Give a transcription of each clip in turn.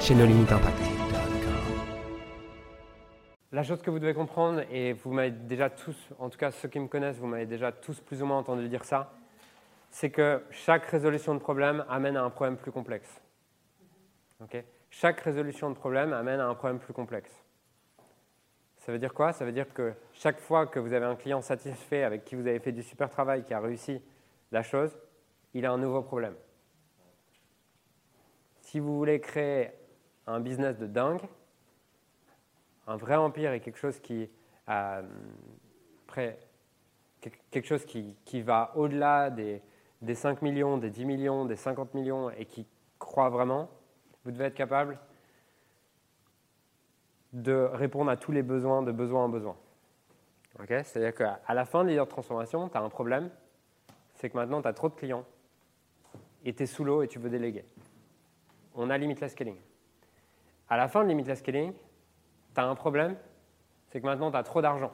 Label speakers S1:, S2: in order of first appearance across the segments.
S1: chez nos limites impact. La chose que vous devez comprendre, et vous m'avez déjà tous, en tout cas ceux qui me connaissent, vous m'avez déjà tous plus ou moins entendu dire ça, c'est que chaque résolution de problème amène à un problème plus complexe. chaque résolution de problème amène à un problème plus complexe. Ça veut dire quoi? Ça veut dire que chaque fois que vous avez un client satisfait avec qui vous avez fait du super travail, qui a réussi la chose, il a un nouveau problème. Si vous voulez créer un business de dingue, un vrai empire et quelque chose qui, euh, quelque chose qui, qui va au-delà des, des 5 millions, des 10 millions, des 50 millions et qui croit vraiment, vous devez être capable de répondre à tous les besoins de besoin en besoin. C'est-à-dire qu'à la fin de leader de transformation, tu as un problème, c'est que maintenant tu as trop de clients et tu es sous l'eau et tu veux déléguer. On a limite la scaling. À la fin de Limitless Scaling, tu as un problème, c'est que maintenant tu as trop d'argent.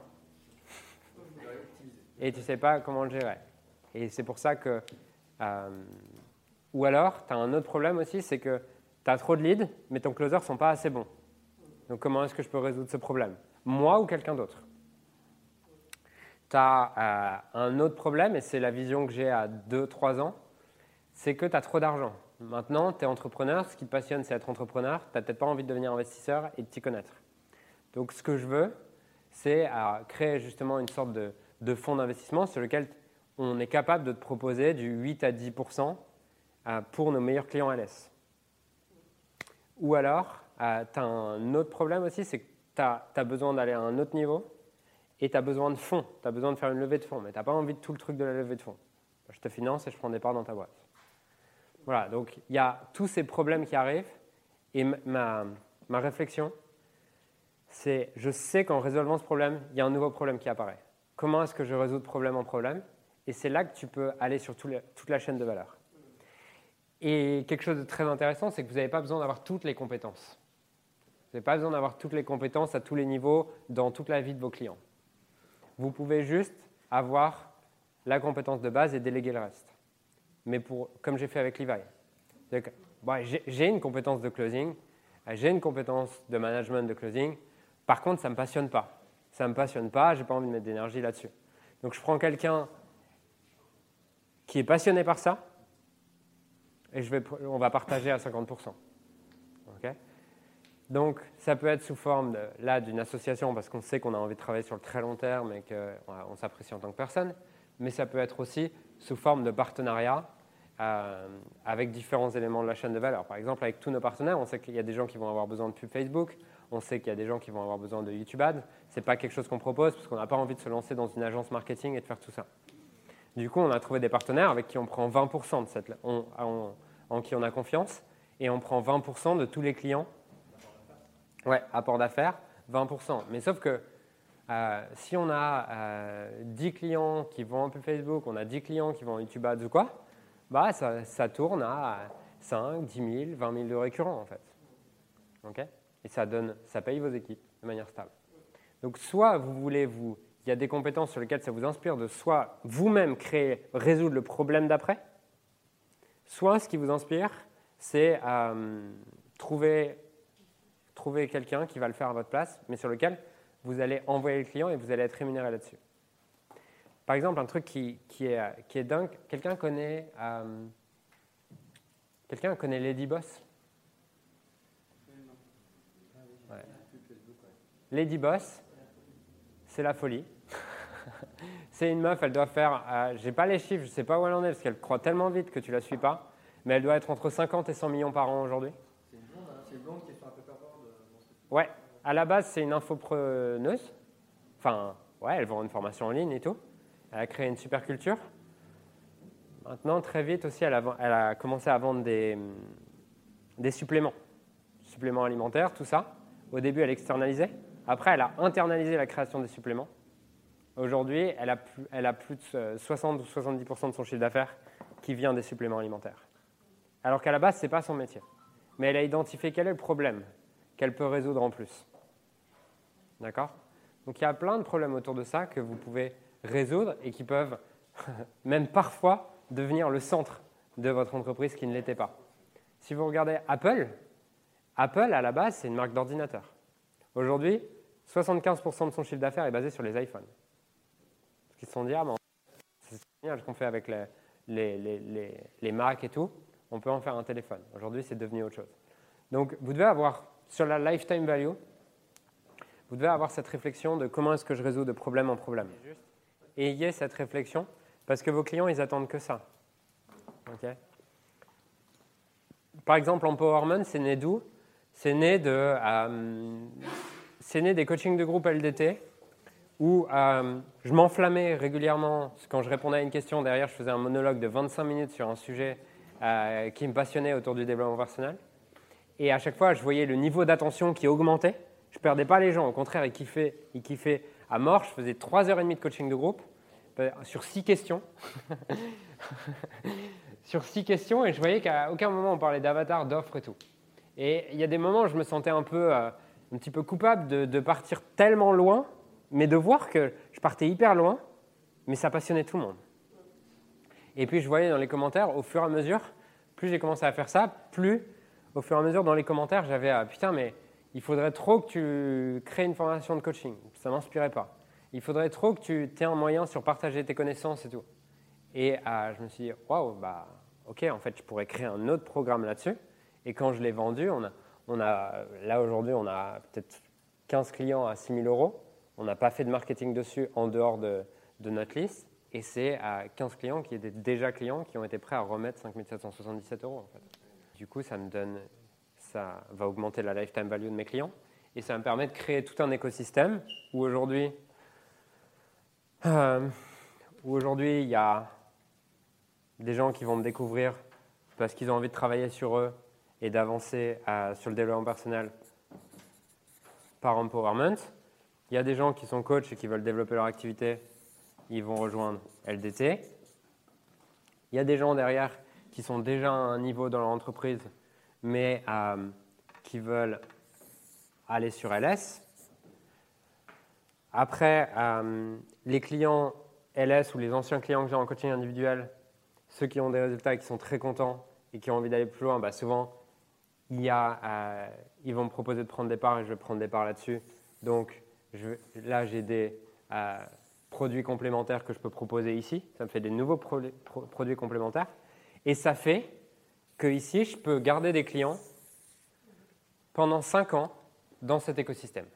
S1: Et tu ne sais pas comment le gérer. Et c'est pour ça que. Euh, ou alors, tu as un autre problème aussi, c'est que tu as trop de leads, mais ton closer ne sont pas assez bons. Donc, comment est-ce que je peux résoudre ce problème? Moi ou quelqu'un d'autre? Tu as euh, un autre problème, et c'est la vision que j'ai à 2-3 ans, c'est que tu as trop d'argent. Maintenant, tu es entrepreneur, ce qui te passionne, c'est être entrepreneur. Tu n'as peut-être pas envie de devenir investisseur et de t'y connaître. Donc, ce que je veux, c'est créer justement une sorte de, fonds d'investissement sur lequel on est capable de te proposer du 8 à 10 euh, pour nos meilleurs clients LS. Ou alors, euh, tu as un autre problème aussi, c'est que tu as, besoin d'aller à un autre niveau et tu as besoin de fonds. Tu as besoin de faire une levée de fonds, mais tu n'as pas envie de tout le truc de la levée de fonds. Je te finance et je prends des parts dans ta boîte. Voilà, donc il y a tous ces problèmes qui arrivent et ma, réflexion, c'est je sais qu'en résolvant ce problème, il y a un nouveau problème qui apparaît. Comment est-ce que je résous de problème en problème? Et c'est là que tu peux aller sur toute la chaîne de valeur. Et quelque chose de très intéressant, c'est que vous n'avez pas besoin d'avoir toutes les compétences. Vous n'avez pas besoin d'avoir toutes les compétences à tous les niveaux dans toute la vie de vos clients. Vous pouvez juste avoir la compétence de base et déléguer le reste mais pour, comme j'ai fait avec Levi. j'ai une compétence de closing, j'ai une compétence de management de closing, par contre, ça ne me passionne pas. Ça ne me passionne pas, je n'ai pas envie de mettre d'énergie là-dessus. Donc, je prends quelqu'un qui est passionné par ça, et on va partager à 50%. Donc, ça peut être sous forme là d'une association parce qu'on sait qu'on a envie de travailler sur le très long terme et qu'on s'apprécie en tant que personne, mais ça peut être aussi sous forme de partenariat euh, avec différents éléments de la chaîne de valeur. Par exemple, avec tous nos partenaires, on sait qu'il y a des gens qui vont avoir besoin de pub Facebook, on sait qu'il y a des gens qui vont avoir besoin de YouTube Ads. Ce n'est pas quelque chose qu'on propose parce qu'on n'a pas envie de se lancer dans une agence marketing et de faire tout ça. Du coup, on a trouvé des partenaires avec qui on prend 20% de cette, en qui on a confiance et on prend 20% de tous les clients. Ouais, apport d'affaires, 20%. Mais sauf que euh, si on a 10 euh, clients qui vont en pub Facebook, on a 10 clients qui vont YouTube Ads ou quoi, bah, ça, tourne à 5, 10 000, 20 000 de récurrents en fait. Et ça, donne, ça paye vos équipes de manière stable. Donc soit vous voulez vous, il y a des compétences sur lesquelles ça vous inspire de soit vous-même créer, résoudre le problème d'après, soit ce qui vous inspire, c'est euh, trouver, trouver quelqu'un qui va le faire à votre place, mais sur lequel vous allez envoyer le client et vous allez être rémunéré là-dessus. Par exemple, un truc qui, qui, est, qui est, dingue, quelqu'un connaît, euh, quelqu'un connaît Lady Boss Lady Boss, c'est la folie. c'est une meuf, elle doit faire, euh, j'ai pas les chiffres, je sais pas où elle en est parce qu'elle croit tellement vite que tu la suis pas, mais elle doit être entre 50 et 100 millions par an aujourd'hui. C'est une blonde, hein, une blonde qui est sur un paperboard. Ouais, à la base, c'est une infopreneuse. Enfin, ouais, elle vend une formation en ligne et tout. Elle a créé une super culture. Maintenant, très vite aussi, elle a, commencé à vendre des, suppléments. suppléments alimentaires, tout ça. Au début, elle externalisait. Après, elle a internalisé la création des suppléments. Aujourd'hui, elle elle a plus de 60 ou 70% de son chiffre d'affaires qui vient des suppléments alimentaires. Alors qu'à la base, ce n'est pas son métier. Mais elle a identifié quel est le problème qu'elle peut résoudre en plus. D'accord? Donc il y a plein de problèmes autour de ça que vous pouvez résoudre et qui peuvent même parfois devenir le centre de votre entreprise qui ne l'était pas. Si vous regardez Apple, Apple à la base c'est une marque d'ordinateur. Aujourd'hui, 75% de son chiffre d'affaires est basé sur les iPhones. Ils se sont dit, ah, c'est génial ce qu'on fait avec les, les, et tout, on peut en faire un téléphone. Aujourd'hui, c'est devenu autre chose. Donc, vous devez avoir, sur la lifetime value, vous devez avoir cette réflexion de comment est-ce que je résous de problème en problème. Et ayez cette réflexion, parce que vos clients, ils attendent que ça. Par exemple, Empowerment, c'est né d'où? C'est né, de, euh, né des coachings de groupe LDT où euh, je m'enflammais régulièrement quand je répondais à une question. Derrière, je faisais un monologue de 25 minutes sur un sujet euh, qui me passionnait autour du développement personnel. Et à chaque fois, je voyais le niveau d'attention qui augmentait. Je perdais pas les gens. Au contraire, ils kiffaient, ils kiffaient à mort. Je faisais 3h30 de coaching de groupe euh, sur 6 questions. sur 6 questions. Et je voyais qu'à aucun moment on parlait d'avatar, d'offres et tout. Et il y a des moments où je me sentais un peu, un petit peu coupable de, partir tellement loin mais de voir que je partais hyper loin, mais ça passionnait tout le monde. Et puis je voyais dans les commentaires, au fur et à mesure, plus j'ai commencé à faire ça, plus au fur et à mesure dans les commentaires, j'avais ah, putain, mais il faudrait trop que tu crées une formation de coaching. Ça ne m'inspirait pas. Il faudrait trop que tu aies un moyen sur partager tes connaissances et tout. Et ah, je me suis dit, waouh, bah, ok, en fait, je pourrais créer un autre programme là-dessus. Et quand je l'ai vendu, on a, on a, là aujourd'hui, on a peut-être 15 clients à 6 000 euros. On n'a pas fait de marketing dessus en dehors de, notre liste. Et c'est à 15 clients qui étaient déjà clients qui ont été prêts à remettre 5 777 euros. Du coup, ça me donne, ça va augmenter la lifetime value de mes clients. Et ça me permet de créer tout un écosystème où aujourd'hui, euh, où aujourd'hui il y a des gens qui vont me découvrir parce qu'ils ont envie de travailler sur eux et d'avancer euh, sur le développement personnel par empowerment. Il y a des gens qui sont coachs et qui veulent développer leur activité, ils vont rejoindre LDT. Il y a des gens derrière qui sont déjà à un niveau dans leur entreprise, mais euh, qui veulent aller sur LS. Après, euh, les clients LS ou les anciens clients que j'ai en coaching individuel, ceux qui ont des résultats et qui sont très contents et qui ont envie d'aller plus loin, bah souvent, il y a, euh, ils vont me proposer de prendre des parts et je vais prendre des parts là-dessus. Donc, là, j'ai des produits complémentaires que je peux proposer ici. Ça me fait des nouveaux produits complémentaires. Et ça fait ici, je peux garder des clients pendant 5 ans dans cet écosystème.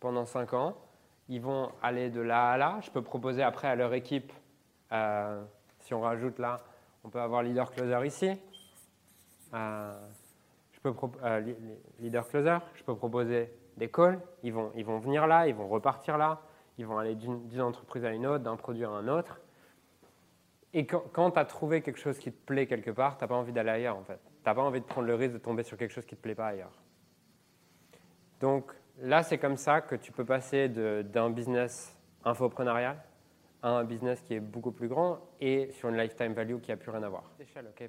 S1: Pendant 5 ans, ils vont aller de là à là. Je peux proposer après à leur équipe, euh, si on rajoute là, on peut avoir leader closer ici. Euh, je peux euh, leader closer, je peux proposer des calls, ils vont, ils vont venir là, ils vont repartir là, ils vont aller d'une entreprise à une autre, d'un produit à un autre. Et quand, tu as trouvé quelque chose qui te plaît quelque part, tu n'as pas envie d'aller ailleurs en fait. Tu n'as pas envie de prendre le risque de tomber sur quelque chose qui ne te plaît pas ailleurs. Donc là, c'est comme ça que tu peux passer d'un business infoprenarial à un business qui est beaucoup plus grand et sur une lifetime value qui n'a plus rien à voir.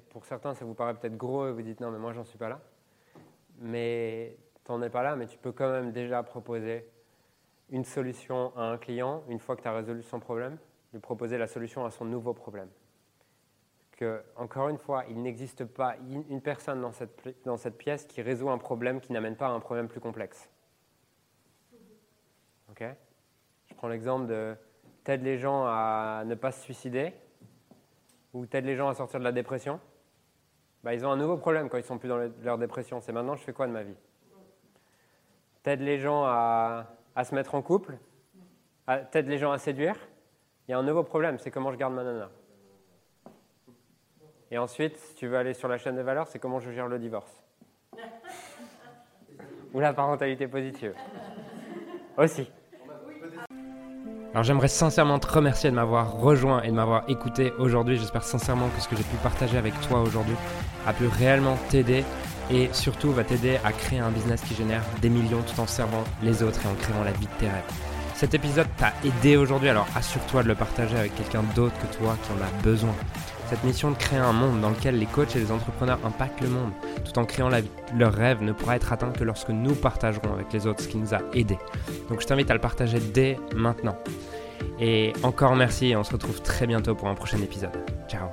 S1: Pour certains, ça vous paraît peut-être gros et vous dites non, mais moi, j'en suis pas là mais tu n'en es pas là, mais tu peux quand même déjà proposer une solution à un client une fois que tu as résolu son problème, lui proposer la solution à son nouveau problème. Que, encore une fois, il n'existe pas une personne dans cette, pièce qui résout un problème qui n'amène pas à un problème plus complexe. Ok? Je prends l'exemple de t'aides les gens à ne pas se suicider ou t'aides les gens à sortir de la dépression. Bah, ils ont un nouveau problème quand ils sont plus dans leur dépression. C'est maintenant, je fais quoi de ma vie? T'aides les gens à, se mettre en couple? T'aides les gens à séduire? Il y a un nouveau problème, c'est comment je garde ma nana. Et ensuite, si tu veux aller sur la chaîne de valeur, c'est comment je gère le divorce. Ou la parentalité positive. Aussi. Alors j'aimerais sincèrement te remercier de m'avoir rejoint et de m'avoir écouté aujourd'hui. J'espère sincèrement que ce que j'ai pu partager avec toi aujourd'hui a pu réellement t'aider et surtout va t'aider à créer un business qui génère des millions tout en servant les autres et en créant la vie de tes rêves. Cet épisode t'a aidé aujourd'hui, alors assure-toi de le partager avec quelqu'un d'autre que toi qui en a besoin. Cette mission de créer un monde dans lequel les coachs et les entrepreneurs impactent le monde tout en créant leur rêve ne pourra être atteint que lorsque nous partagerons avec les autres ce qui nous a aidés. Donc je t'invite à le partager dès maintenant. Et encore merci et on se retrouve très bientôt pour un prochain épisode. Ciao